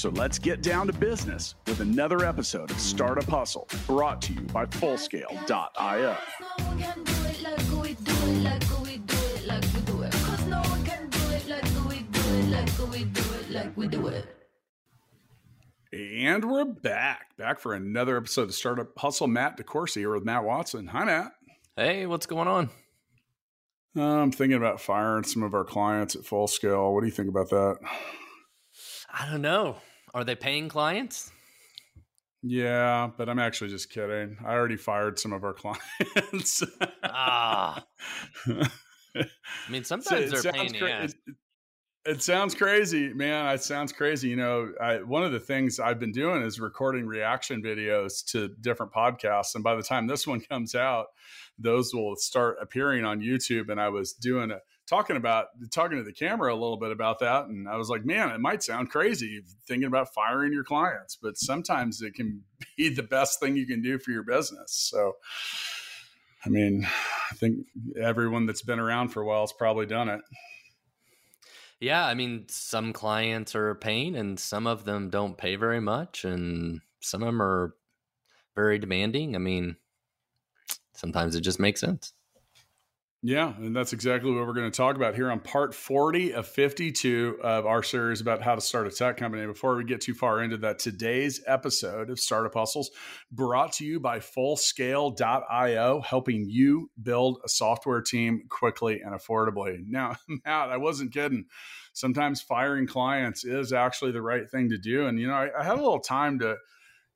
So let's get down to business with another episode of Startup Hustle brought to you by Fullscale.io. And we're back, back for another episode of Startup Hustle. Matt DeCourcy here with Matt Watson. Hi, Matt. Hey, what's going on? I'm thinking about firing some of our clients at full scale. What do you think about that? I don't know. Are they paying clients? Yeah, but I'm actually just kidding. I already fired some of our clients. ah. I mean, sometimes it they're paying cra- it, it, sounds crazy, man. It sounds crazy. You know, I, one of the things I've been doing is recording reaction videos to different podcasts. And by the time this one comes out, those will start appearing on YouTube. And I was doing a talking about talking to the camera a little bit about that and i was like man it might sound crazy thinking about firing your clients but sometimes it can be the best thing you can do for your business. So i mean i think everyone that's been around for a while has probably done it. Yeah i mean some clients are paying and some of them don't pay very much and some of them are very demanding. I mean sometimes it just makes sense yeah, and that's exactly what we're going to talk about here on part 40 of 52 of our series about how to start a tech company. Before we get too far into that, today's episode of Startup Hustles brought to you by Fullscale.io, helping you build a software team quickly and affordably. Now, Matt, I wasn't kidding. Sometimes firing clients is actually the right thing to do. And, you know, I, I had a little time to,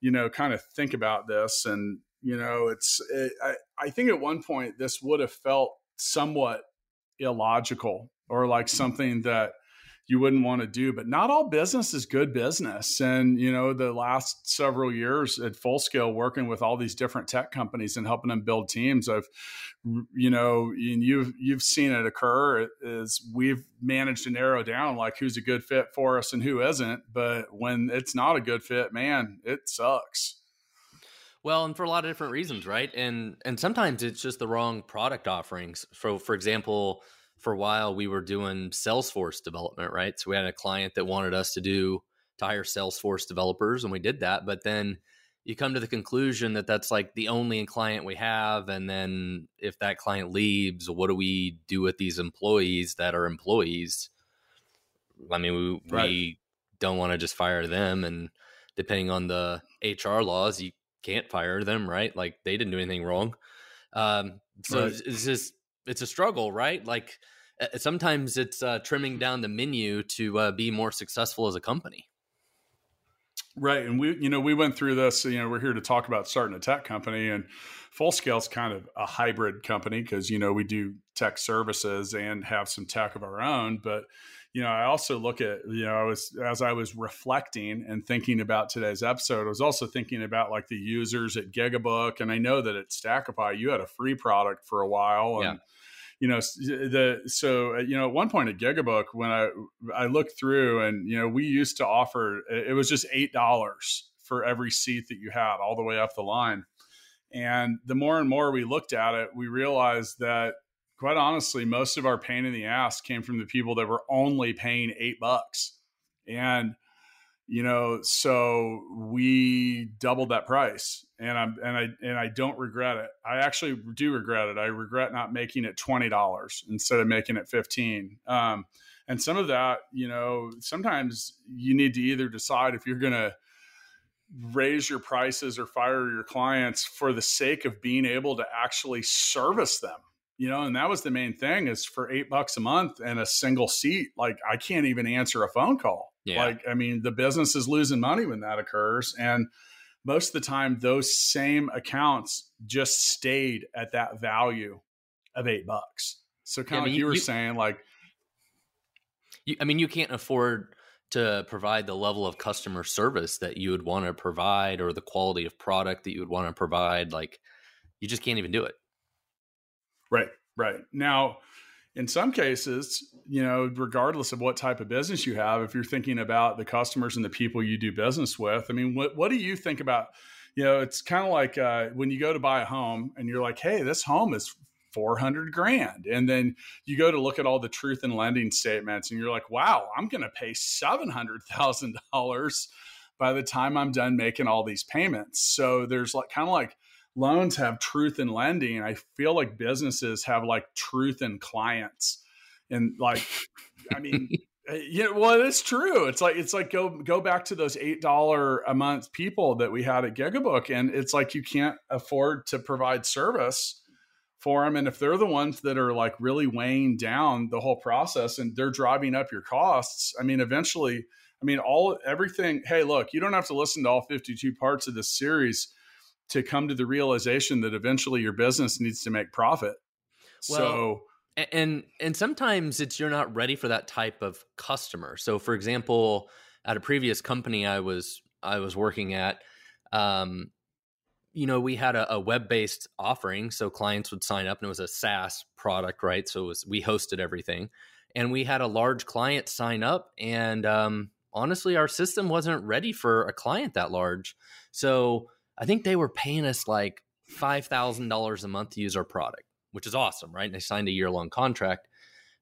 you know, kind of think about this and, you know, it's, it, I, I think at one point this would have felt somewhat illogical or like something that you wouldn't want to do but not all business is good business. And you know the last several years at full scale working with all these different tech companies and helping them build teams i've you know and you've you've seen it occur is we've managed to narrow down like who's a good fit for us and who isn't. But when it's not a good fit man it sucks well, and for a lot of different reasons, right? And and sometimes it's just the wrong product offerings. So, for example, for a while we were doing Salesforce development, right? So we had a client that wanted us to do to hire Salesforce developers, and we did that. But then you come to the conclusion that that's like the only client we have, and then if that client leaves, what do we do with these employees that are employees? I mean, we, right. we don't want to just fire them, and depending on the HR laws, you can't fire them, right? Like they didn't do anything wrong. Um, so right. it's, just it's a struggle, right? Like sometimes it's uh, trimming down the menu to uh, be more successful as a company. Right, and we, you know, we went through this. You know, we're here to talk about starting a tech company, and Full Scale is kind of a hybrid company because you know we do tech services and have some tech of our own, but you know, I also look at, you know, I was, as I was reflecting and thinking about today's episode, I was also thinking about like the users at Gigabook. And I know that at Stackify, you had a free product for a while. And, yeah. you know, the, so, uh, you know, at one point at Gigabook, when I, I looked through and, you know, we used to offer, it was just $8 for every seat that you had all the way up the line. And the more and more we looked at it, we realized that quite honestly, most of our pain in the ass came from the people that were only paying eight bucks. And, you know, so we doubled that price and I'm, and I, and I don't regret it. I actually do regret it. I regret not making it $20 instead of making it 15. Um, and some of that, you know, sometimes you need to either decide if you're going to raise your prices or fire your clients for the sake of being able to actually service them you know and that was the main thing is for eight bucks a month and a single seat like i can't even answer a phone call. Yeah. like i mean the business is losing money when that occurs and most of the time those same accounts just stayed at that value of eight bucks. So kind yeah, of like you, you were you, saying like you, i mean you can't afford to provide the level of customer service that you would want to provide or the quality of product that you would want to provide like you just can't even do it Right, right. Now, in some cases, you know, regardless of what type of business you have, if you're thinking about the customers and the people you do business with, I mean, what what do you think about? You know, it's kind of like uh, when you go to buy a home and you're like, "Hey, this home is 400 grand," and then you go to look at all the truth and lending statements, and you're like, "Wow, I'm going to pay seven hundred thousand dollars." by the time I'm done making all these payments. So there's like kind of like loans have truth in lending. I feel like businesses have like truth in clients. And like, I mean, eh, yeah, well, it's true. It's like it's like go go back to those eight dollar a month people that we had at Gigabook, and it's like you can't afford to provide service for them. And if they're the ones that are like really weighing down the whole process and they're driving up your costs, I mean, eventually, I mean, all everything. Hey, look, you don't have to listen to all fifty two parts of this series to come to the realization that eventually your business needs to make profit. Well, so and and sometimes it's you're not ready for that type of customer. So for example, at a previous company I was I was working at um you know, we had a, a web-based offering, so clients would sign up, and it was a SaaS product, right? So it was we hosted everything, and we had a large client sign up, and um, honestly, our system wasn't ready for a client that large. So I think they were paying us like $5,000 a month to use our product, which is awesome, right? And they signed a year long contract.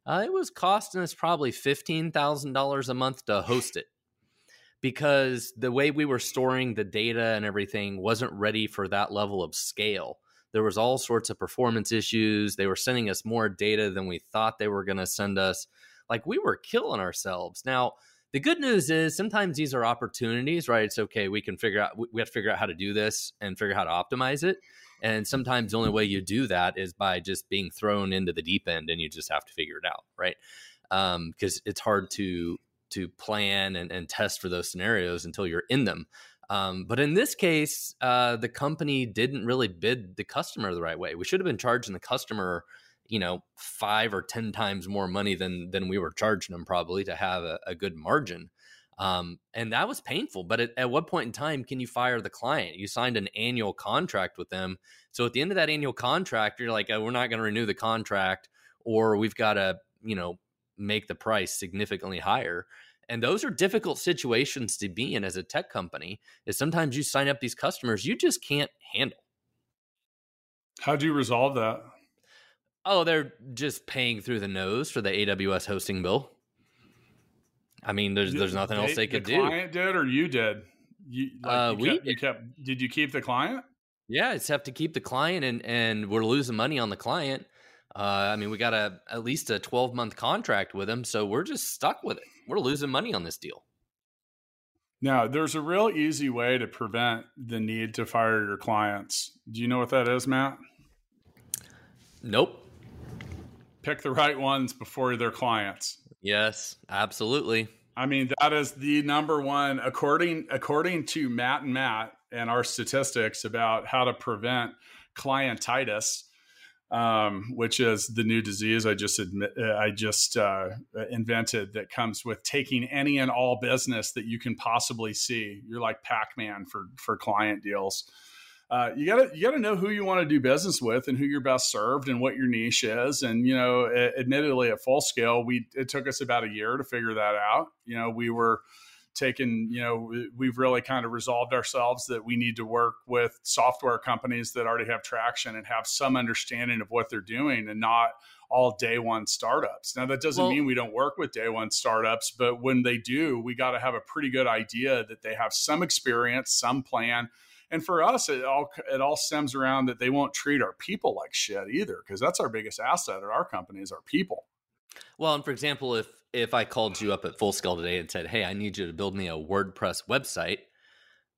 Uh, it was costing us probably $15,000 a month to host it because the way we were storing the data and everything wasn't ready for that level of scale. There was all sorts of performance issues. They were sending us more data than we thought they were going to send us. Like we were killing ourselves. Now, the good news is sometimes these are opportunities, right? It's okay. We can figure out, we have to figure out how to do this and figure out how to optimize it. And sometimes the only way you do that is by just being thrown into the deep end and you just have to figure it out, right? Because um, it's hard to to plan and, and test for those scenarios until you're in them. Um, but in this case, uh, the company didn't really bid the customer the right way. We should have been charging the customer you know five or ten times more money than than we were charging them probably to have a, a good margin. Um, and that was painful but at, at, what point in time can you fire the client? You signed an annual contract with them. So at the end of that annual contract you're like oh, we're not going to renew the contract or we've got to you know make the price significantly higher. And those are difficult situations to be in as a tech company is sometimes you sign up these customers you just can't handle. How do you resolve that Oh, they're just paying through the nose for the AWS hosting bill. I mean, there's there's nothing they, else they could the do. Client did or you did? You, like, uh, you we kept, you kept. Did you keep the client? Yeah, it's have to keep the client, and and we're losing money on the client. Uh, I mean, we got a at least a 12 month contract with them, so we're just stuck with it. We're losing money on this deal. Now, there's a real easy way to prevent the need to fire your clients. Do you know what that is, Matt? Nope pick the right ones before their clients. Yes, absolutely. I mean, that is the number one according according to Matt and Matt and our statistics about how to prevent clientitis, um, which is the new disease I just admit I just uh, invented that comes with taking any and all business that you can possibly see. You're like Pac Man for for client deals uh, you gotta you gotta know who you want to do business with and who you're best served and what your niche is. And you know, admittedly, at full scale, we it took us about a year to figure that out. You know, we were taken you know we've really kind of resolved ourselves that we need to work with software companies that already have traction and have some understanding of what they're doing and not all day one startups now that doesn't well, mean we don't work with day one startups but when they do we got to have a pretty good idea that they have some experience some plan and for us, it all it all stems around that they won't treat our people like shit either, because that's our biggest asset at our company is our people. Well, and for example, if if I called you up at Full Scale today and said, "Hey, I need you to build me a WordPress website,"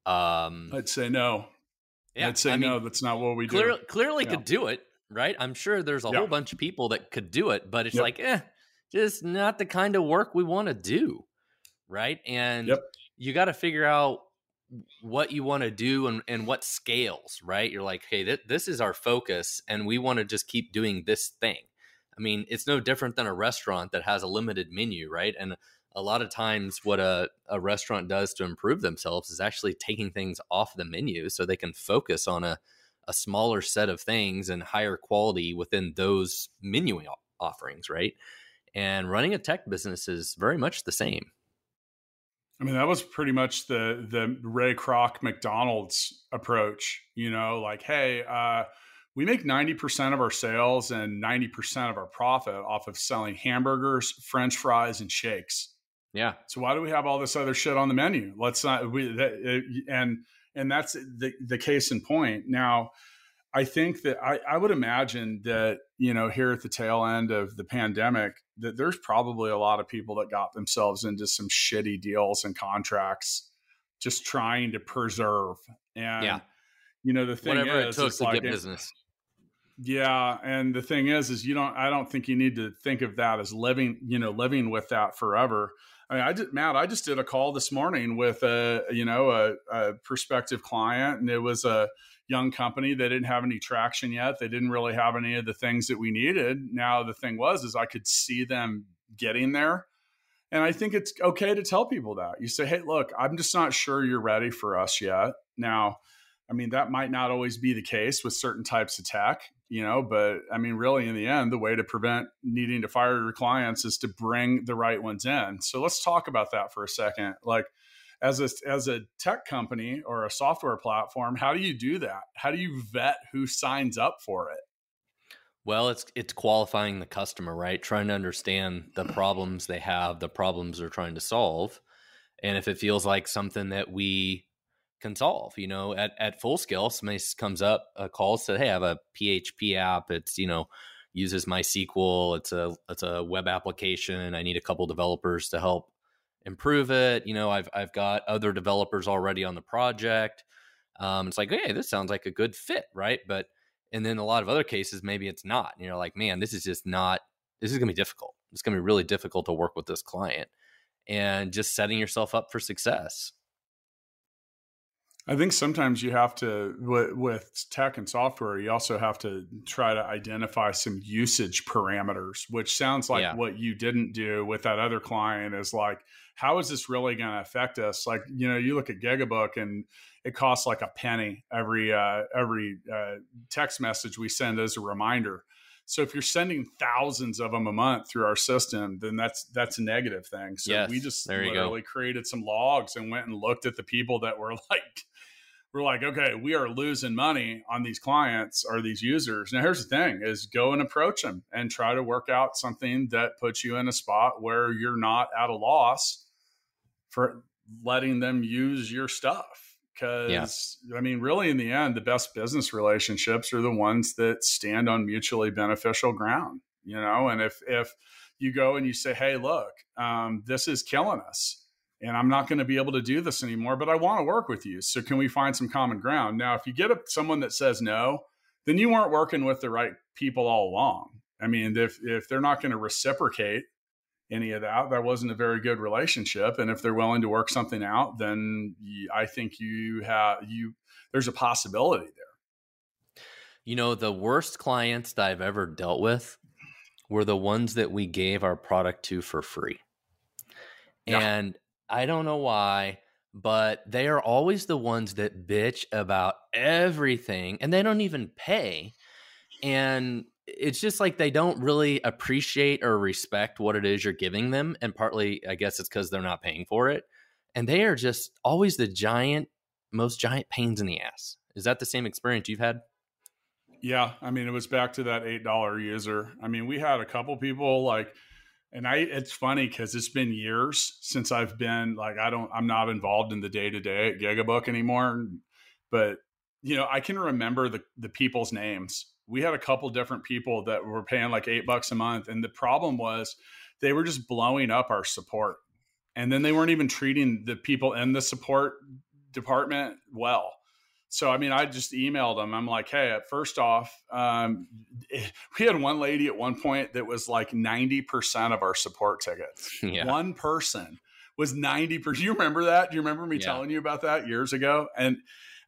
um, I'd say no. Yeah, I'd say I no. Mean, that's not what we clear, do. Clearly, yeah. could do it, right? I'm sure there's a yeah. whole bunch of people that could do it, but it's yep. like, eh, just not the kind of work we want to do, right? And yep. you got to figure out what you want to do and, and what scales, right? You're like, hey, th- this is our focus, and we want to just keep doing this thing. I mean, it's no different than a restaurant that has a limited menu, right? And a lot of times, what a, a restaurant does to improve themselves is actually taking things off the menu so they can focus on a, a smaller set of things and higher quality within those menu offerings, right? And running a tech business is very much the same. I mean, that was pretty much the the Ray Kroc McDonald's approach. You know, like, hey, uh, we make ninety percent of our sales and ninety percent of our profit off of selling hamburgers, French fries, and shakes. Yeah. So why do we have all this other shit on the menu? Let's not. We that, and and that's the the case in point. Now, I think that I, I would imagine that you know here at the tail end of the pandemic that there's probably a lot of people that got themselves into some shitty deals and contracts just trying to preserve and yeah. you know the thing whatever is, it took to like get business yeah and the thing is is you don't i don't think you need to think of that as living you know living with that forever I mean, I did, Matt. I just did a call this morning with a, you know, a, a prospective client, and it was a young company. They didn't have any traction yet. They didn't really have any of the things that we needed. Now the thing was, is I could see them getting there, and I think it's okay to tell people that. You say, "Hey, look, I'm just not sure you're ready for us yet." Now, I mean, that might not always be the case with certain types of tech, you know, but I mean, really, in the end, the way to prevent needing to fire your clients is to bring the right ones in. So let's talk about that for a second. Like, as a as a tech company or a software platform, how do you do that? How do you vet who signs up for it? Well, it's it's qualifying the customer, right? Trying to understand the problems they have, the problems they're trying to solve, and if it feels like something that we can solve. You know, at at full scale, somebody comes up, a call, said, "Hey, I have a PHP app. It's you know uses MySQL. It's a it's a web application. I need a couple developers to help improve it. You know, I've I've got other developers already on the project. Um, it's like, hey, this sounds like a good fit, right? But and then a lot of other cases, maybe it's not. And you're like, man, this is just not. This is gonna be difficult. It's gonna be really difficult to work with this client, and just setting yourself up for success. I think sometimes you have to with, with, tech and software, you also have to try to identify some usage parameters, which sounds like yeah. what you didn't do with that other client is like, how is this really going to affect us? Like, you know, you look at Gigabook and it costs like a penny every uh, every uh, text message we send as a reminder. So if you're sending thousands of them a month through our system, then that's that's a negative thing. So yes, we just literally created some logs and went and looked at the people that were like we're like, okay, we are losing money on these clients or these users. Now, here's the thing: is go and approach them and try to work out something that puts you in a spot where you're not at a loss for letting them use your stuff. Because yeah. I mean, really, in the end, the best business relationships are the ones that stand on mutually beneficial ground. You know, and if if you go and you say, "Hey, look, um, this is killing us," and I'm not going to be able to do this anymore, but I want to work with you. So can we find some common ground? Now, if you get a, someone that says no, then you weren't working with the right people all along. I mean, if if they're not going to reciprocate any of that, that wasn't a very good relationship. And if they're willing to work something out, then I think you have you there's a possibility there. You know, the worst clients that I've ever dealt with were the ones that we gave our product to for free. Yeah. And I don't know why, but they are always the ones that bitch about everything and they don't even pay. And it's just like they don't really appreciate or respect what it is you're giving them. And partly, I guess it's because they're not paying for it. And they are just always the giant, most giant pains in the ass. Is that the same experience you've had? Yeah. I mean, it was back to that $8 user. I mean, we had a couple people like, and I it's funny because it's been years since I've been like I don't I'm not involved in the day to day at Gigabook anymore, but you know I can remember the the people's names. We had a couple different people that were paying like eight bucks a month, and the problem was they were just blowing up our support, and then they weren't even treating the people in the support department well. So, I mean, I just emailed them. I'm like, hey, first off, um, we had one lady at one point that was like 90% of our support tickets. Yeah. One person was 90%. Do you remember that? Do you remember me yeah. telling you about that years ago? And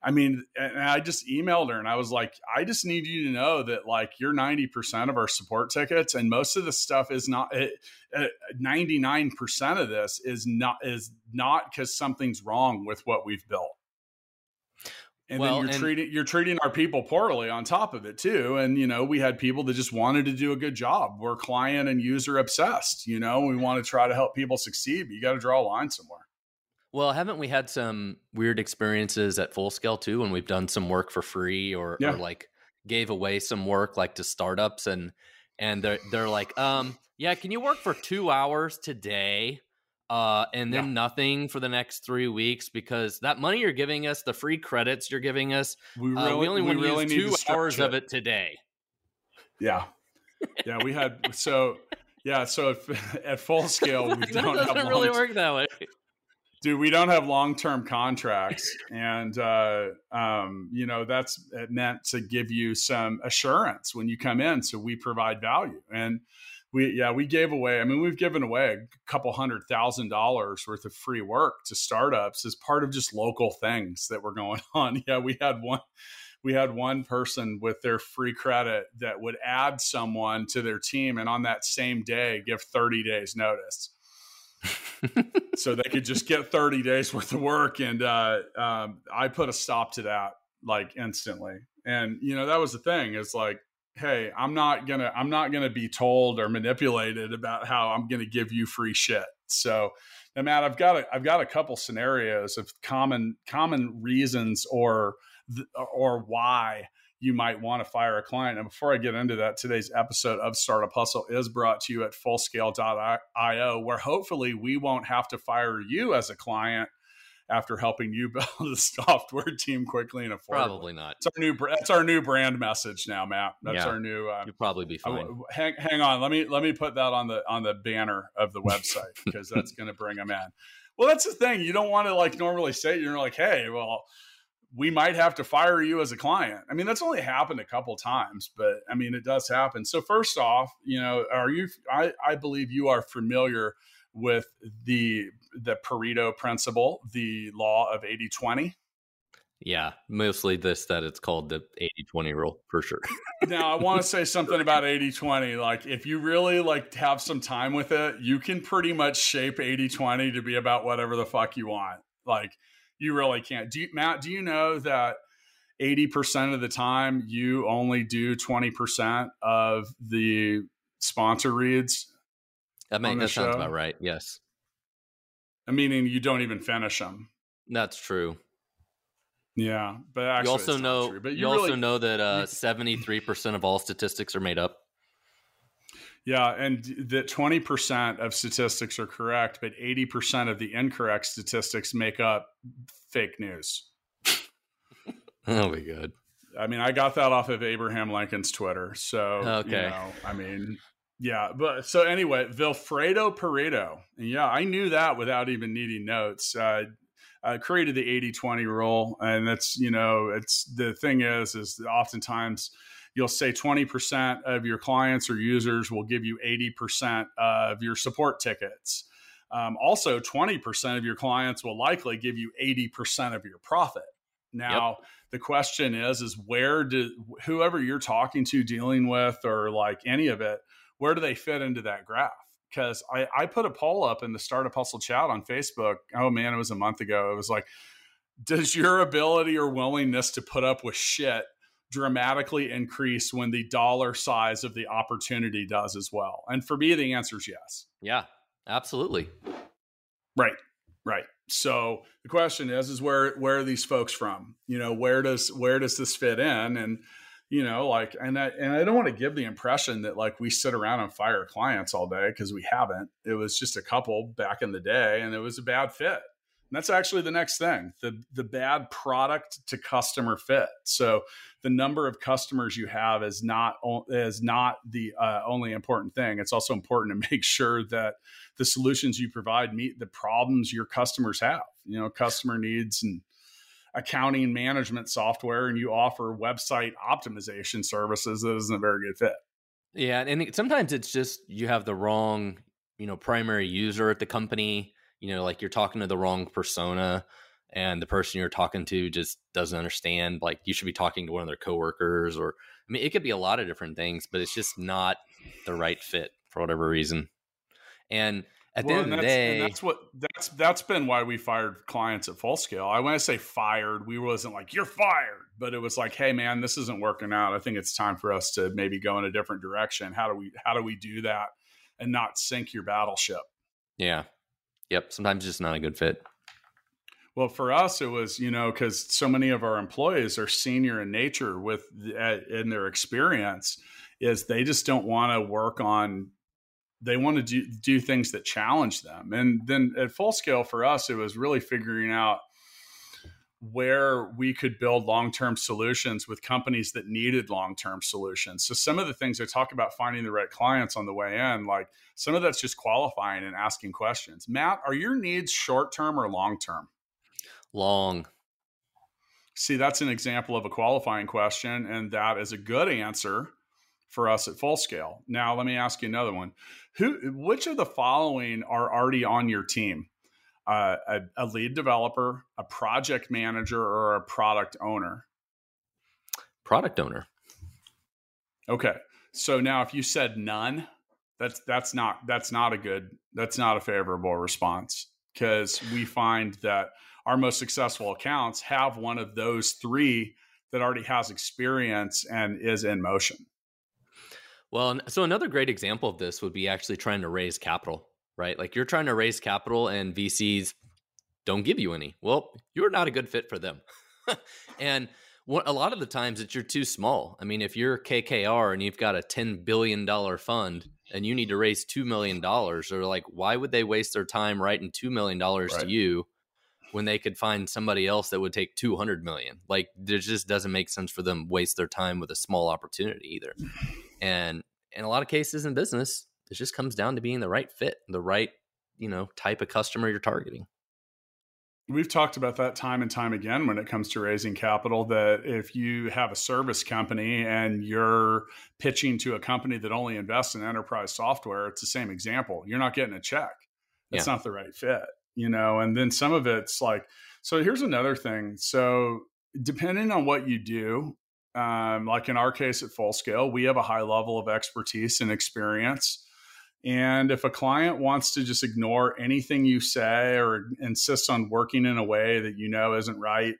I mean, and I just emailed her and I was like, I just need you to know that like you're 90% of our support tickets. And most of the stuff is not, it, uh, 99% of this is not, is not because something's wrong with what we've built and Well, then you're and- treating you're treating our people poorly on top of it too. And you know, we had people that just wanted to do a good job. We're client and user obsessed. You know, we want to try to help people succeed, but you got to draw a line somewhere. Well, haven't we had some weird experiences at full scale too when we've done some work for free or, Yeah. or like gave away some work like to startups and and they're they're like, um, yeah, can you work for two hours today? Uh, and then Yeah. nothing for the next three weeks because that money you're giving us, the free credits you're giving us, We uh, we only want to really use two to stretch hours of it today. Yeah, yeah, we had so yeah. So if, at full scale, we don't doesn't have really long- work that way. Dude we don't have long-term contracts and uh, um, you know that's meant to give you some assurance when you come in so we provide value. And we yeah we gave away i mean we've given away a couple hundred thousand dollars worth of free work to startups as part of just local things that were going on. Yeah we had one we had one person with their free credit that would add someone to their team and on that same day give 30 days notice so they could just get 30 days worth of work and uh, um, i put a stop to that like instantly. And you know that was the thing is like hey i'm not gonna i'm not gonna be told or manipulated about how i'm gonna give you free shit. So now matt i've got a i've got a couple scenarios of common common reasons or or why you might want to fire a client. And before I get into that, today's episode of Startup Hustle is brought to you at fullscale.io, where hopefully we won't have to fire you as a client after helping you build a software team quickly and affordably. Probably not. It's our new that's our new brand message now, Matt. That's Yeah. our new. Uh, You'll probably be fine. w- hang, hang on. Let me let me put that on the on the banner of the website because that's going to bring them in. Well, that's the thing. You don't want to like normally say you're like, hey, well, we might have to fire you as a client. I mean, that's only happened a couple times, but I mean, it does happen. So first off, you know, are you? I I believe you are familiar with the the Pareto principle, the law of 80-20. Yeah, mostly this that it's called the 80-20 rule for sure. now i want to say something about 80-20 like if you really like have some time with it you can pretty much shape 80-20 to be about whatever the fuck you want like you really can't do you, matt do you know that 80% of the time you only do 20% of the sponsor reads I mean, that sounds about right. Yes, I meaning you don't even finish them that's true. yeah but actually you also know true. but you, you, also know that uh, 73% of all statistics are made up. Yeah, and that 20% of statistics are correct, but 80% of the incorrect statistics make up fake news. Oh be good. I mean, I got that off of Abraham Lincoln's Twitter. So, Okay. you know, I mean, yeah, but so anyway, Vilfredo Pareto. Yeah, I knew that without even needing notes. Uh, I created the 80 20 rule. And that's, you know, it's the thing is, is oftentimes you'll say 20% of your clients or users will give you 80% of your support tickets. Um, also, 20% of your clients will likely give you 80% of your profit. Now, the question is, is where do whoever you're talking to, dealing with, or like any of it, where do they fit into that graph? Because I, I put a poll up in the Startup Hustle chat on Facebook. Oh man, it was a month ago. It was like, does your ability or willingness to put up with shit dramatically increase when the dollar size of the opportunity does as well? And for me, the answer is yes. Yeah, absolutely. Right. Right. So the question is, is where where are these folks from? You know, where does where does this fit in? And you know, like, and I and I don't want to give the impression that like we sit around and fire clients all day because we haven't. It was just a couple back in the day, and it was a bad fit. That's actually the next thing the the bad product to customer fit. So the number of customers you have is not is not the uh, only important thing. It's also important to make sure that the solutions you provide meet the problems your customers have. You know, customer needs and accounting management software, and you offer website optimization services. That isn't a very good fit. Yeah, and sometimes it's just you have the wrong, you know, primary user at the company. You know, like you're talking to the wrong persona, and the person you're talking to just doesn't understand. Like you should be talking to one of their coworkers, or I mean, it could be a lot of different things, but it's just not the right fit for whatever reason. And at well, the end of the day, that's what that's that's been why we fired clients at full scale. I when I say fired, we wasn't like you're fired, but it was like, hey man, this isn't working out. I think it's time for us to maybe go in a different direction. How do we how do we do that and not sink your battleship? Yeah. Yep. Sometimes just not a good fit. Well, for us, it was you know because so many of our employees are senior in nature with uh, in their experience is they just don't want to work on they want to do, do things that challenge them. And then at full scale for us, it was really figuring out where we could build long-term solutions with companies that needed long-term solutions. So some of the things I talk about finding the right clients on the way in, like some of that's just qualifying and asking questions. Matt, are your needs short-term or long-term? Long. See, that's an example of a qualifying question and that is a good answer for us at full scale. Now, let me ask you another one. Who, which of the following are already on your team? Uh, a, a lead developer, a project manager, or a product owner? Product owner. Okay. So now, if you said none, that's that's not that's not a good that's not a favorable response because we find that our most successful accounts have one of those three that already has experience and is in motion. Well, so another great example of this would be actually trying to raise capital, right? Like you're trying to raise capital and VCs don't give you any. Well, you're not a good fit for them. and what, a lot of the times it's you're too small. I mean, if you're KKR and you've got a $10 billion fund and you need to raise $2 million, or like, why would they waste their time writing $2 million right. to you when they could find somebody else that would take 200 million? Like, it just doesn't make sense for them waste their time with a small opportunity either. And in a lot of cases in business, it just comes down to being the right fit, the right, you know, type of customer you're targeting. We've talked about that time and time again when it comes to raising capital. That if you have a service company and you're pitching to a company that only invests in enterprise software, it's the same example. You're not getting a check. It's yeah. not the right fit, you know. And then some of it's like, so here's another thing. So depending on what you do, um, like in our case at full scale, we have a high level of expertise and experience. And if a client wants to just ignore anything you say or insists on working in a way that you know isn't right,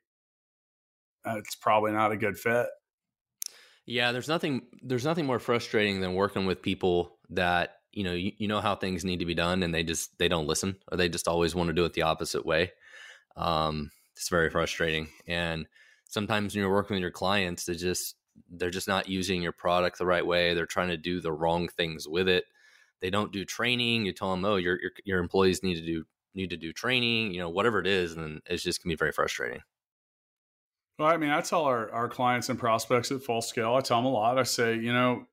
uh, it's probably not a good fit. Yeah, there's nothing there's nothing more frustrating than working with people that you know you, you know how things need to be done and they just they don't listen or they just always want to do it the opposite way. Um, it's very frustrating and sometimes when you're working with your clients, they just they're just not using your product the right way. They're trying to do the wrong things with it. They don't do training. You tell them, oh, your your, your employees need to do need to do training. You know, whatever it is, and it's just can be very frustrating. Well, I mean, I tell our, our clients and prospects at full scale, I tell them a lot. I say, you know,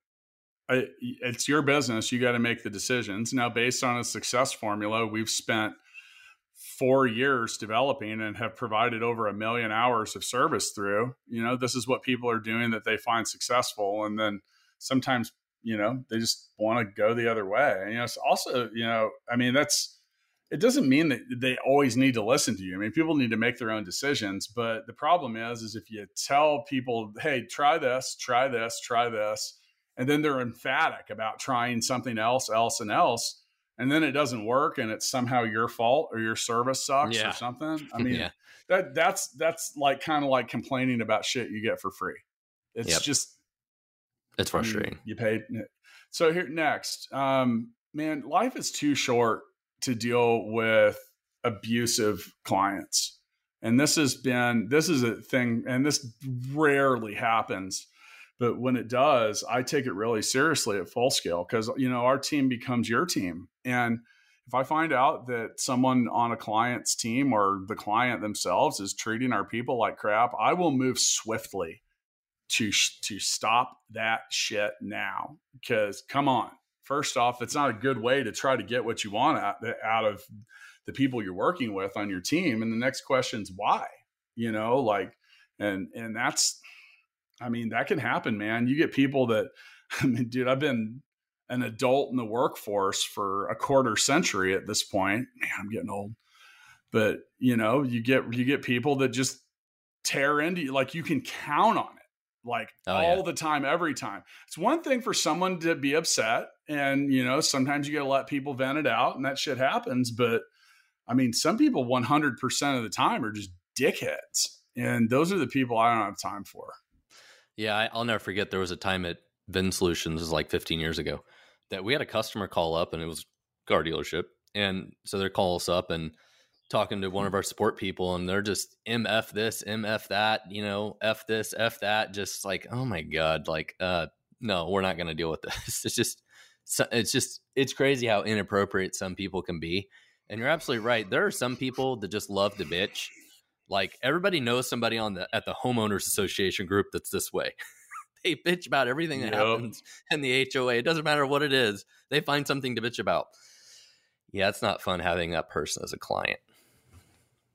I, it's your business. You got to make the decisions. Now, based on a success formula, we've spent four years developing and have provided over a million hours of service through you know this is what people are doing that they find successful and then sometimes you know they just want to go the other way and, you know it's also you know i mean that's it doesn't mean that they always need to listen to you i mean people need to make their own decisions but the problem is is if you tell people hey try this try this try this and then they're emphatic about trying something else else and else and then it doesn't work and it's somehow your fault or your service sucks yeah. or something. I mean, yeah. that that's that's like kind of like complaining about shit you get for free. It's yep. just it's frustrating. You paid. So here next, um, man, life is too short to deal with abusive clients. And this has been this is a thing, and this rarely happens but when it does, I take it really seriously at full scale because, you know, our team becomes your team. And if I find out that someone on a client's team or the client themselves is treating our people like crap, I will move swiftly to to stop that shit now. Because come on, first off, it's not a good way to try to get what you want out, out of the people you're working with on your team. And the next question is why? You know, like, and and that's I mean, that can happen, man. You get people that, I mean, dude, I've been an adult in the workforce for a quarter century at this point. Man, I'm getting old. But you know, you get you get people that just tear into you, like you can count on it. Like oh, all yeah. the time, every time. It's one thing for someone to be upset, and you know, sometimes you got to let people vent it out, and that shit happens. But I mean, some people 100% of the time are just dickheads, and those are the people I don't have time for. Yeah, I'll never forget. There was a time at VinSolutions, was like 15 years ago, that we had a customer call up, and it was car dealership, and so they call us up and talking to one of our support people and they're just mf this mf that you know f this f that just like oh my god like uh no we're not going to deal with this. It's just it's just it's crazy how inappropriate some people can be and you're absolutely right there are some people that just love to bitch like everybody knows somebody on the at the homeowners association group that's this way. They bitch about everything that yep. happens in the hoa it doesn't matter what it is they find something to bitch about. Yeah it's not fun having that person as a client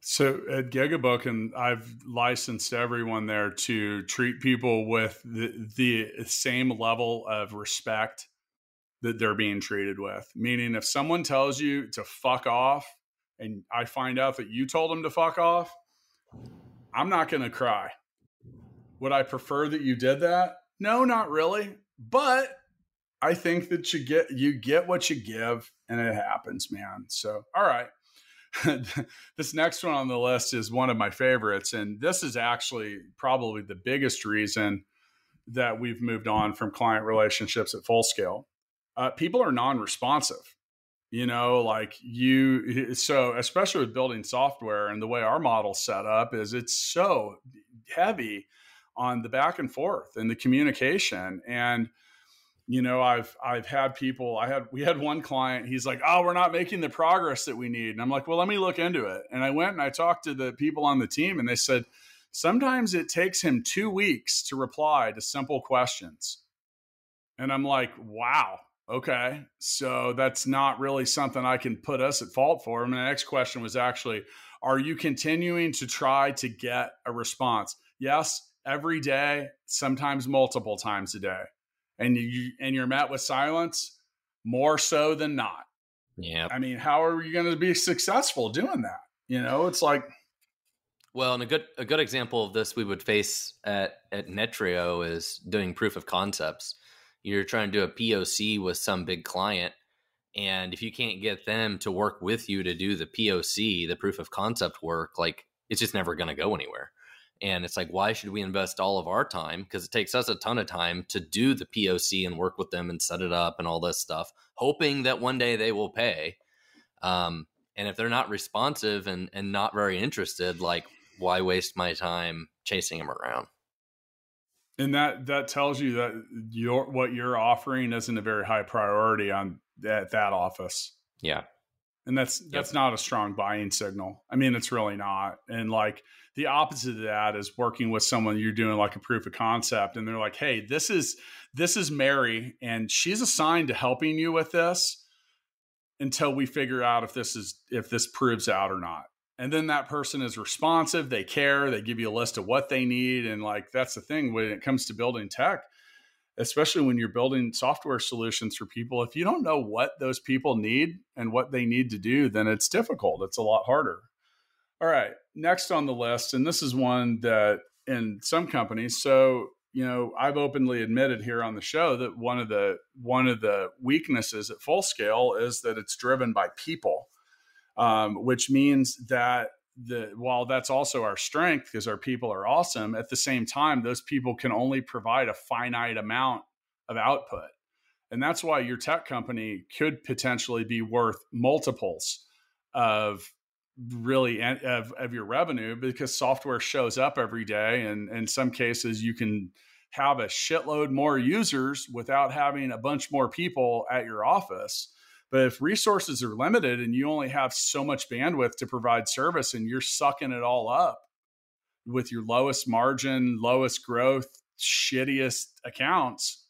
so at Gigabook, and I've licensed everyone there to treat people with the, the same level of respect that they're being treated with. Meaning, if someone tells you to fuck off, and I find out that you told them to fuck off, I'm not going to cry. Would I prefer that you did that? No, not really. But I think that you get you get what you give, and it happens, man. So, all right. this next one on the list is one of my favorites. And this is actually probably the biggest reason that we've moved on from client relationships at full scale. Uh, people are non responsive. You know, like you, so especially with building software and the way our model's set up is it's so heavy on the back and forth and the communication. And, you know i've i've had people i had we had one client he's like oh we're not making the progress that we need. And i'm like well let me look into it. And i went and i talked to the people on the team and they said sometimes it takes him two weeks to reply to simple questions. And i'm like wow okay so that's not really something i can put us at fault for. And the next question was actually are you continuing to try to get a response? Yes every day sometimes multiple times a day and you and you're met with silence more so than not. Yeah. I mean, how are you going to be successful doing that? You know, it's like well, and a good a good example of this we would face at at Netreo is doing proof of concepts. You're trying to do a POC with some big client and if you can't get them to work with you to do the POC, the proof of concept work, like it's just never going to go anywhere. And it's like, why should we invest all of our time? Because it takes us a ton of time to do the POC and work with them and set it up and all this stuff, hoping that one day they will pay. Um, and if they're not responsive and, and not very interested, like, why waste my time chasing them around? And that that tells you that your what you're offering isn't a very high priority on at that office. Yeah. And that's that's yep. not a strong buying signal. I mean, it's really not. And like the opposite of that is working with someone you're doing like a proof of concept and they're like hey this is this is mary and she's assigned to helping you with this until we figure out if this is if this proves out or not. And then that person is responsive they care they give you a list of what they need and like that's the thing when it comes to building tech especially when you're building software solutions for people if you don't know what those people need and what they need to do then it's difficult it's a lot harder. All right, next on the list, and this is one that in some companies, so you know, I've openly admitted here on the show that one of the one of the weaknesses at full scale is that it's driven by people, um, which means that the while that's also our strength because our people are awesome, at the same time, those people can only provide a finite amount of output, and that's why your tech company could potentially be worth multiples of really of, of your revenue because software shows up every day and in some cases you can have a shitload more users without having a bunch more people at your office. But if resources are limited and you only have so much bandwidth to provide service and you're sucking it all up with your lowest margin lowest growth shittiest accounts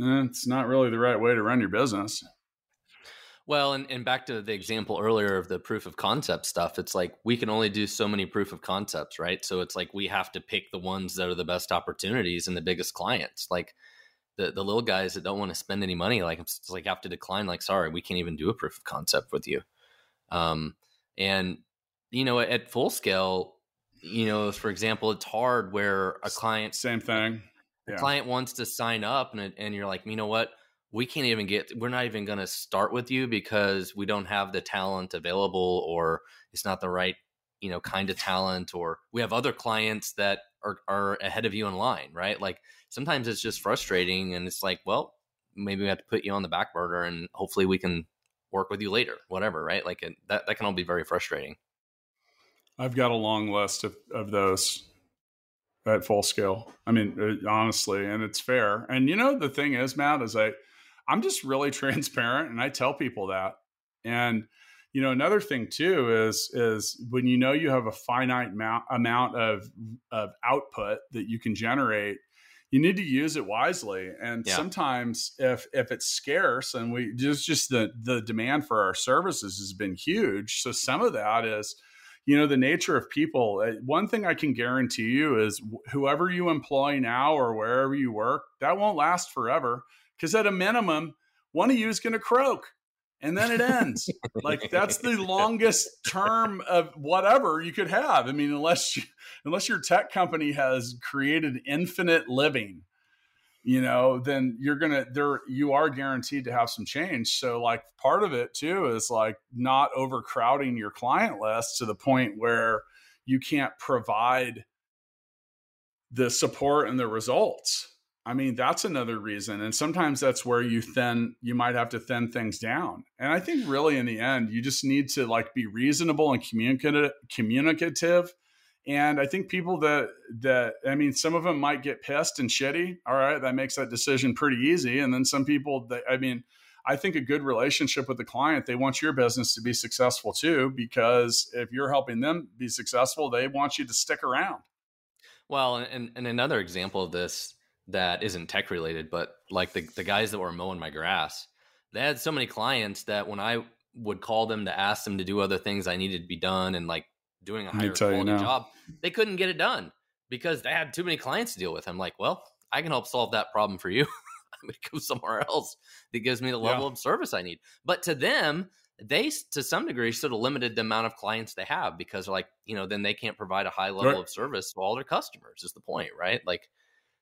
eh, it's not really the right way to run your business well, and, and back to the example earlier of the proof of concept stuff, it's like we can only do so many proof of concepts, right? So it's like we have to pick the ones that are the best opportunities and the biggest clients. Like the, the little guys that don't want to spend any money, like it's like have to decline, like, sorry, we can't even do a proof of concept with you. Um, and you know, at full scale, you know, for example, it's hard where a client same thing. yeah. client wants to sign up and, and you're like, you know what? We can't even get, we're not even going to start with you because we don't have the talent available or it's not the right, you know, kind of talent or we have other clients that are, are ahead of you in line, right? Like sometimes it's just frustrating and it's like, well, maybe we have to put you on the back burner and hopefully we can work with you later, whatever, right? Like it, that, that can all be very frustrating. I've got a long list of, of those at full scale. I mean, uh, honestly, and it's fair. And you know, the thing is, Matt, is I, I'm just really transparent, and I tell people that. And you know, another thing too is is when you know you have a finite amount amount of of output that you can generate, you need to use it wisely. And yeah. sometimes, if if it's scarce, and we just just the the demand for our services has been huge, so some of that is you know the nature of people uh, one thing i can guarantee you is whoever you employ now or wherever you work that won't last forever because at a minimum one of you is going to croak and then it ends like that's the longest term of whatever you could have i mean unless you, unless your tech company has created infinite living you know, then you're gonna there you are guaranteed to have some change. So like part of it too is like not overcrowding your client list to the point where you can't provide the support and the results. I mean, that's another reason. And sometimes that's where you thin you might have to thin things down. And I think really in the end, you just need to like be reasonable and communicative communicative and I think people that that I mean, some of them might get pissed and shitty. All right, that makes that decision pretty easy. And then some people that I mean, I think a good relationship with the client, they want your business to be successful too, because if you're helping them be successful, they want you to stick around. Well, and, and another example of this that isn't tech related, but like the, the guys that were mowing my grass, they had so many clients that when I would call them to ask them to do other things I needed to be done and like doing a higher quality job, they couldn't get it done because they had too many clients to deal with. I'm like, well, I can help solve that problem for you. I'm going to go somewhere else that gives me the level yeah. of service I need. But to them, they to some degree sort of limited the amount of clients they have because like you know then they can't provide a high level right. of service to all their customers is the point right like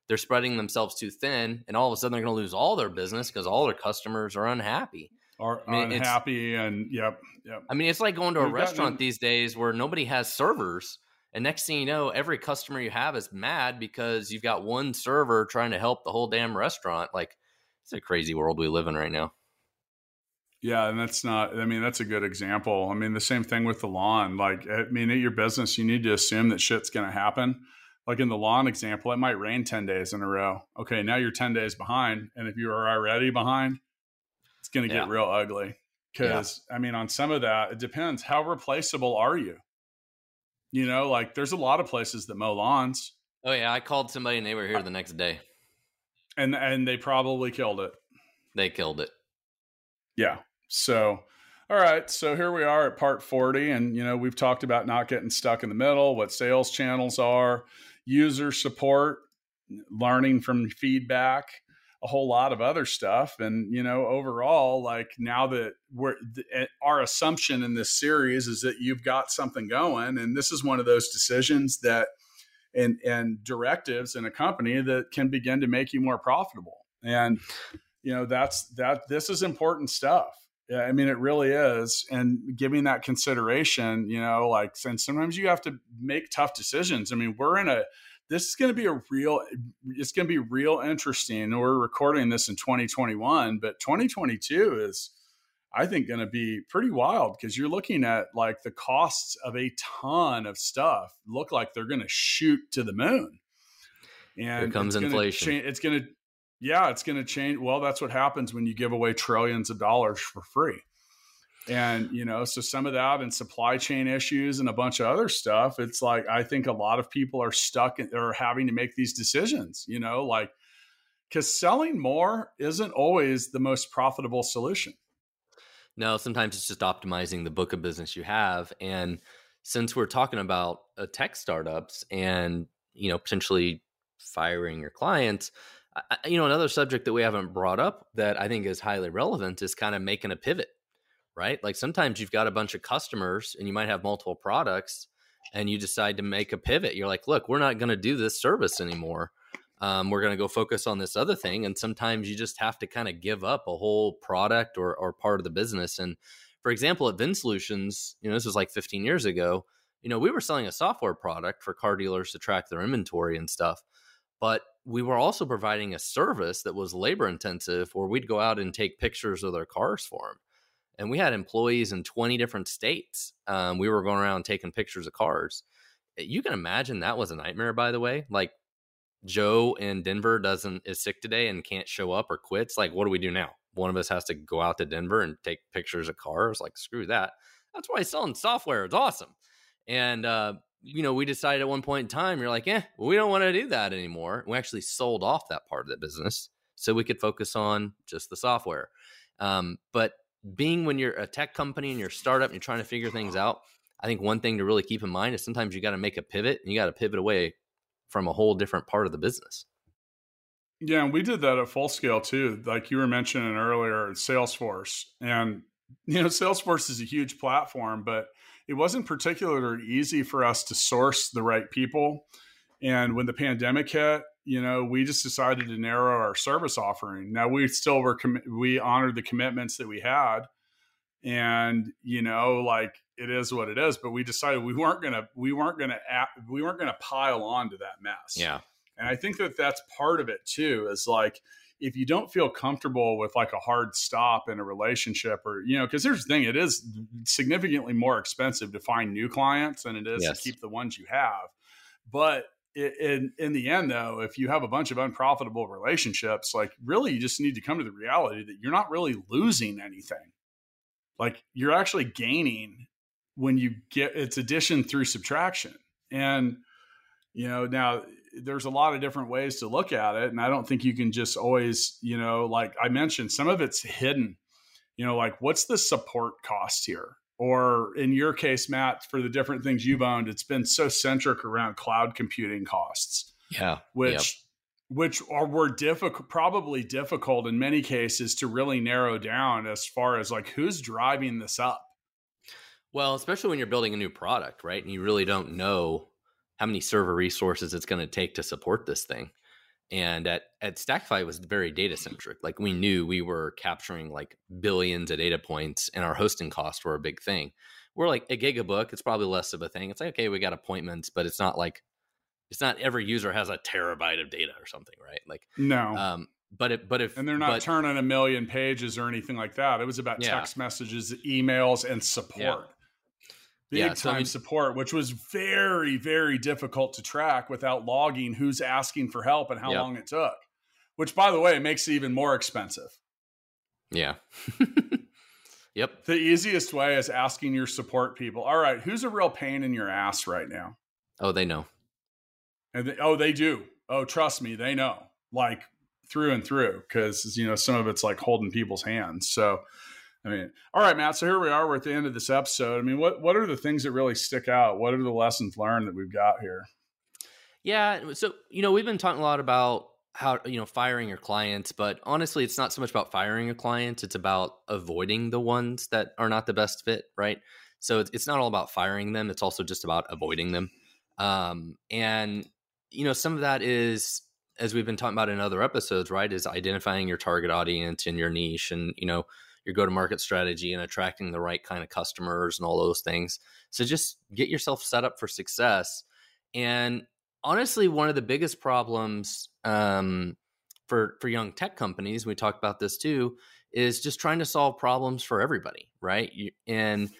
they're spreading themselves too thin and all of a sudden they're going to lose all their business because all their customers are unhappy are I mean, unhappy and yep, yep. I mean, it's like going to a We've restaurant these days where nobody has servers, and next thing you know, every customer you have is mad because you've got one server trying to help the whole damn restaurant. Like, it's a crazy world we live in right now. Yeah, and that's not. I mean, that's a good example. I mean, the same thing with the lawn. Like, I mean, at your business, you need to assume that shit's going to happen. Like in the lawn example, it might rain ten days in a row. Okay, now you're ten days behind, and if you are already behind, it's going to get yeah. real ugly. Because yeah. I mean, on some of that, it depends. How replaceable are you? You know, like there's a lot of places that mow lawns. Oh yeah, I called somebody and they were here the next day. And and they probably killed it. They killed it. Yeah. So all right, so here we are at part 40 and you know, we've talked about not getting stuck in the middle, what sales channels are, user support, learning from feedback, a whole lot of other stuff. And, you know, overall, like now that we're, eh, our assumption in this series is that you've got something going. And this is one of those decisions that, and, and directives in a company that can begin to make you more profitable. And, you know, that's that, this is important stuff. Yeah, I mean, it really is. And giving that consideration, you know, like, and sometimes you have to make tough decisions. I mean, we're in a, this is going to be a real it's going to be real interesting we're recording this in 2021 but 2022 is i think going to be pretty wild because you're looking at like the costs of a ton of stuff look like they're going to shoot to the moon and Here comes it's inflation it's going to yeah it's going to change well that's what happens when you give away trillions of dollars for free. And you know so some of that and supply chain issues and a bunch of other stuff it's like i think a lot of people are stuck or having to make these decisions you know like because selling more isn't always the most profitable solution. No sometimes it's just optimizing the book of business you have. And since we're talking about uh, tech startups and you know potentially firing your clients you know another subject that we haven't brought up that i think is highly relevant is kind of making a pivot right? Like sometimes you've got a bunch of customers and you might have multiple products and you decide to make a pivot. You're like, look, we're not going to do this service anymore. Um, we're going to go focus on this other thing. And sometimes you just have to kind of give up a whole product or, or part of the business. And for example, at VinSolutions, you know, this was like 15 years ago, you know, we were selling a software product for car dealers to track their inventory and stuff. But we were also providing a service that was labor intensive where we'd go out and take pictures of their cars for them. And we had employees in 20 different states. Um, we were going around taking pictures of cars. You can imagine that was a nightmare, by the way. Like Joe in Denver doesn't is sick today and can't show up or quits. Like, what do we do now? One of us has to go out to Denver and take pictures of cars. Like, screw that. That's why selling software. It's awesome. And uh, you know, we decided at one point in time, you're like, eh, we don't want to do that anymore. We actually sold off that part of the business so we could focus on just the software. Um, but being when you're a tech company and you're a startup and you're trying to figure things out, I think one thing to really keep in mind is sometimes you got to make a pivot and you got to pivot away from a whole different part of the business. Yeah, and we did that at full scale too. Like you were mentioning earlier, Salesforce. And you know, Salesforce is a huge platform, but it wasn't particularly easy for us to source the right people. And when the pandemic hit, you know, we just decided to narrow our service offering. Now we still were com- we honored the commitments that we had, and you know, like it is what it is. But we decided we weren't gonna we weren't gonna we weren't gonna pile on to that mess. Yeah, and I think that that's part of it too. Is like if you don't feel comfortable with like a hard stop in a relationship or you know because here's the thing it is significantly more expensive to find new clients than it is yes. to keep the ones you have. But in in the end though if you have a bunch of unprofitable relationships like really you just need to come to the reality that you're not really losing anything. Like you're actually gaining when you get it's addition through subtraction. And you know now there's a lot of different ways to look at it and i don't think you can just always you know like i mentioned some of it's hidden. You know like what's the support cost here? Or in your case matt for the different things you've owned it's been so centric around cloud computing costs yeah which yep. which are were difficult probably difficult in many cases to really narrow down as far as like who's driving this up. Well especially when you're building a new product right and you really don't know how many server resources it's going to take to support this thing. And at at Stackify was very data centric. Like we knew we were capturing like billions of data points, and our hosting costs were a big thing. We're like a GigaBook; it's probably less of a thing. It's like okay, we got appointments, but it's not like it's not every user has a terabyte of data or something, right? Like no. Um, but it, but if and they're not but, turning a million pages or anything like that. It was about yeah. text messages, emails, and support. Yeah big yeah, so time I mean, support, which was very, very difficult to track without logging who's asking for help and how yep. long it took. Which, by the way, makes it even more expensive. Yeah. yep. The easiest way is asking your support people. All right, who's a real pain in your ass right now? Oh, they know. And they, oh, they do. Oh, trust me, they know. Like through and through, because you know some of it's like holding people's hands. So I mean, all right, Matt. So here we are. We're at the end of this episode. I mean, what what are the things that really stick out? What are the lessons learned that we've got here? Yeah. So you know, we've been talking a lot about how you know firing your clients, but honestly, it's not so much about firing a client. It's about avoiding the ones that are not the best fit, right? So it's it's not all about firing them. It's also just about avoiding them. Um, and you know, some of that is as we've been talking about in other episodes, right? Is identifying your target audience and your niche, and you know your go to market strategy and attracting the right kind of customers and all those things. So just get yourself set up for success. And honestly, one of the biggest problems um, for for young tech companies, we talked about this too, is just trying to solve problems for everybody, right? And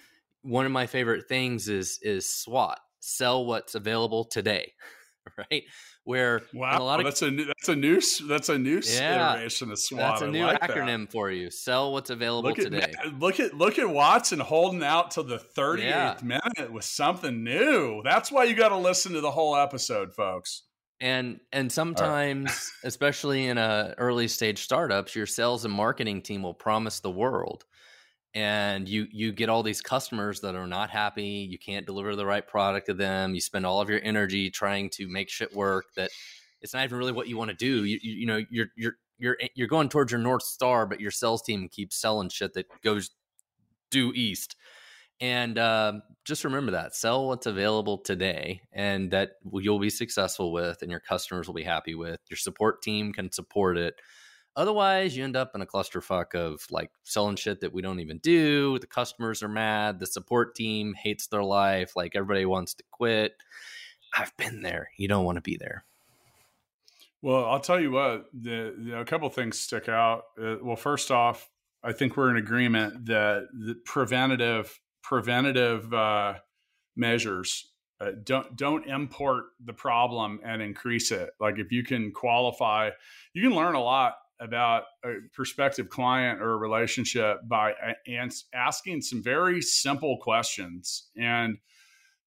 one of my favorite things is is SWOT, sell what's available today, right? Where wow, a lot of that's a new, that's a new that's a new yeah, iteration of SWOT. That's a new like acronym that. for you. Sell what's available look at, today. Look at look at Watson holding out till the 38th yeah. minute with something new. That's why you got to listen to the whole episode, folks. And and sometimes, right. especially in a early stage startups, your sales and marketing team will promise the world and you you get all these customers that are not happy you can't deliver the right product to them you spend all of your energy trying to make shit work that it's not even really what you want to do you, you, you know you're you're you're you're going towards your north star but your sales team keeps selling shit that goes due east And uh, just remember that sell what's available today and that you'll be successful with and your customers will be happy with. Your support team can support it. Otherwise, you end up in a clusterfuck of like selling shit that we don't even do. The customers are mad. The support team hates their life. Like everybody wants to quit. I've been there. You don't want to be there. Well, I'll tell you what. The, the a couple things stick out. Uh, well, first off, I think we're in agreement that the preventative preventative uh, measures uh, don't don't import the problem and increase it. Like if you can qualify, you can learn a lot about a prospective client or a relationship by asking some very simple questions. And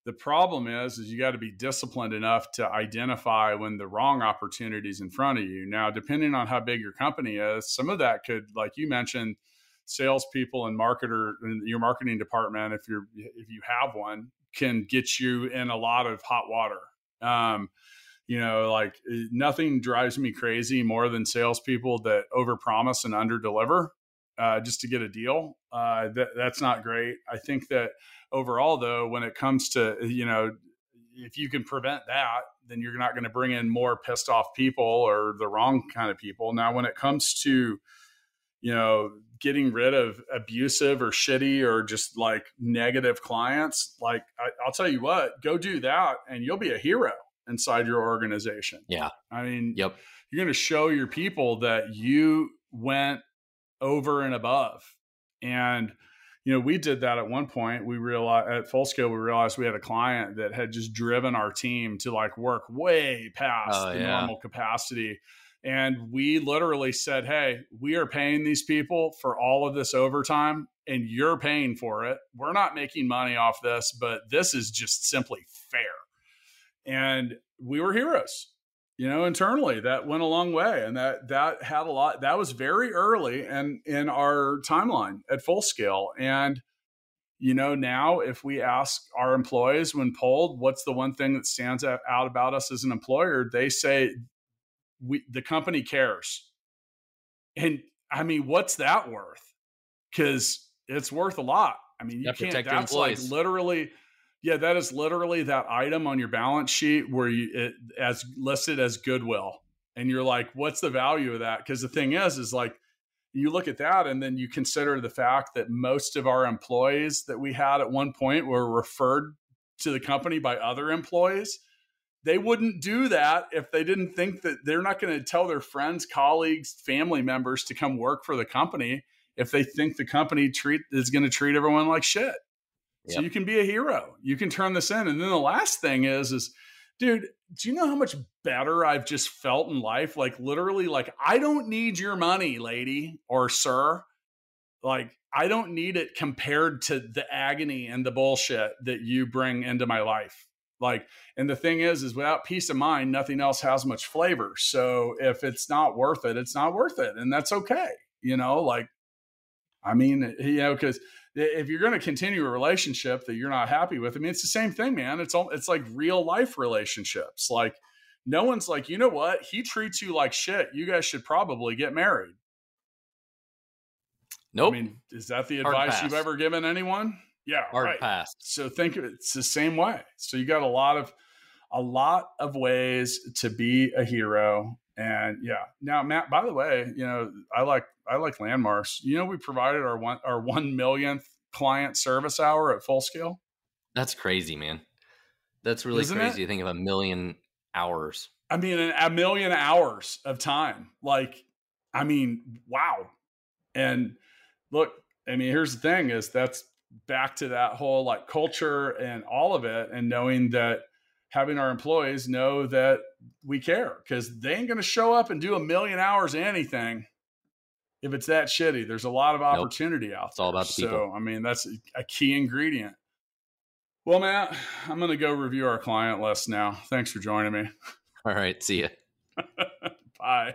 the problem is is you got to be disciplined enough to identify when the wrong opportunity is in front of you. Now depending on how big your company is some of that could like you mentioned salespeople and marketer in your marketing department if you're if you have one can get you in a lot of hot water. Um, you know, like eh, nothing drives me crazy more than salespeople that overpromise and underdeliver uh, just to get a deal. Uh, that, that's not great. I think that overall, though, when it comes to you know, if you can prevent that, then you're not going to bring in more pissed off people or the wrong kind of people. Now, when it comes to you know getting rid of abusive or shitty or just like negative clients like I, will tell you what go do that and you'll be a hero inside your organization. Yeah. I mean, yep. You're going to show your people that you went over and above. And, you know, we did that at one point. We realized at full scale, we realized we had a client that had just driven our team to like work way past oh, the yeah. normal capacity. And we literally said, Hey, we are paying these people for all of this overtime and you're paying for it. We're not making money off this, but this is just simply fair and we were heroes you know internally that went a long way and that that had a lot that was very early and in, our timeline at full scale. And you know now if we ask our employees when polled what's the one thing that stands out about us as an employer? They say we the company cares. And i mean what's that worth? Because it's worth a lot. I mean you, you can't that's like literally yeah, that is literally that item on your balance sheet where you it, as listed as goodwill, and you're like, what's the value of that? Because the thing is, is like you look at that and then you consider the fact that most of our employees that we had at one point were referred to the company by other employees. They wouldn't do that if they didn't think that they're not going to tell their friends, colleagues, family members to come work for the company if they think the company treat is going to treat everyone like shit. So yep. you can be a hero. You can turn this in. And then the last thing is, is dude, do you know how much better I've just felt in life? Like literally, like I don't need your money, lady or sir. Like I don't need it compared to the agony and the bullshit that you bring into my life. Like, and the thing is, is without peace of mind, nothing else has much flavor. So if it's not worth it, it's not worth it. And that's okay. You know, like, I mean, you know, because if you're going to continue a relationship that you're not happy with, I mean, it's the same thing, man. It's all, it's like real life relationships. Like no one's like, you know what? He treats you like shit. You guys should probably get married. Nope. I mean, is that the advice you've ever given anyone? Yeah. Hard right. pass. So think of it, it's the same way. So you got a lot of, a lot of ways to be a hero and yeah. Now, Matt, by the way, you know, I like I like landmarks. You know, we provided our one our one millionth client service hour at full scale. That's crazy, man. That's really Isn't crazy it? to think of a million hours. I mean, a million hours of time. Like, I mean, wow. And look, I mean, here's the thing: is that's back to that whole like culture and all of it, and knowing that having our employees know that we care because they ain't going to show up and do a million hours of anything if it's that shitty. There's a lot of opportunity nope. out there. It's all about the so. I mean, that's a key ingredient. Well, Matt, I'm going to go review our client list now. Thanks for joining me. All right. See you. Bye.